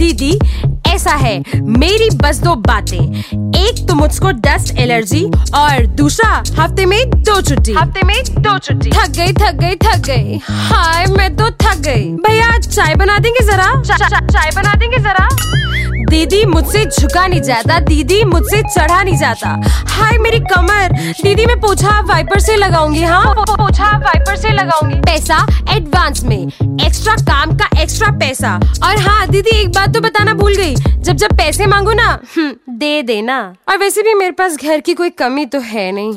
दीदी ऐसा है। मेरी बस दो बातें। एक तो मुझको डस्ट एलर्जी और दूसरा हफ़्ते में दो छुट्टी। हफ़्ते में दो छुट्टी। थक गई थक गई थक गई। हाय मैं तो थक गई। भैया चाय बना देंगे जरा? चा, चा, चाय बना देंगे जरा? दीदी मुझसे झुका नहीं जाता। दीदी मुझसे चढ़ा नहीं जाता। हाय मेरी कमर। दीदी मैं पोछा वाइपर से लगाऊँगी हाँ? पोछा वाइपर से लगाऊँगी। पैसा एडवांस में एक्स्ट्रा काम का एक्स्ट्रा पैसा। और हाँ दीदी एक बात तो बताना भूल गई। जब जब पैसे मांगो ना हम्म, दे देना। और वैसे भी मेरे पास घर की कोई कमी तो है नहीं।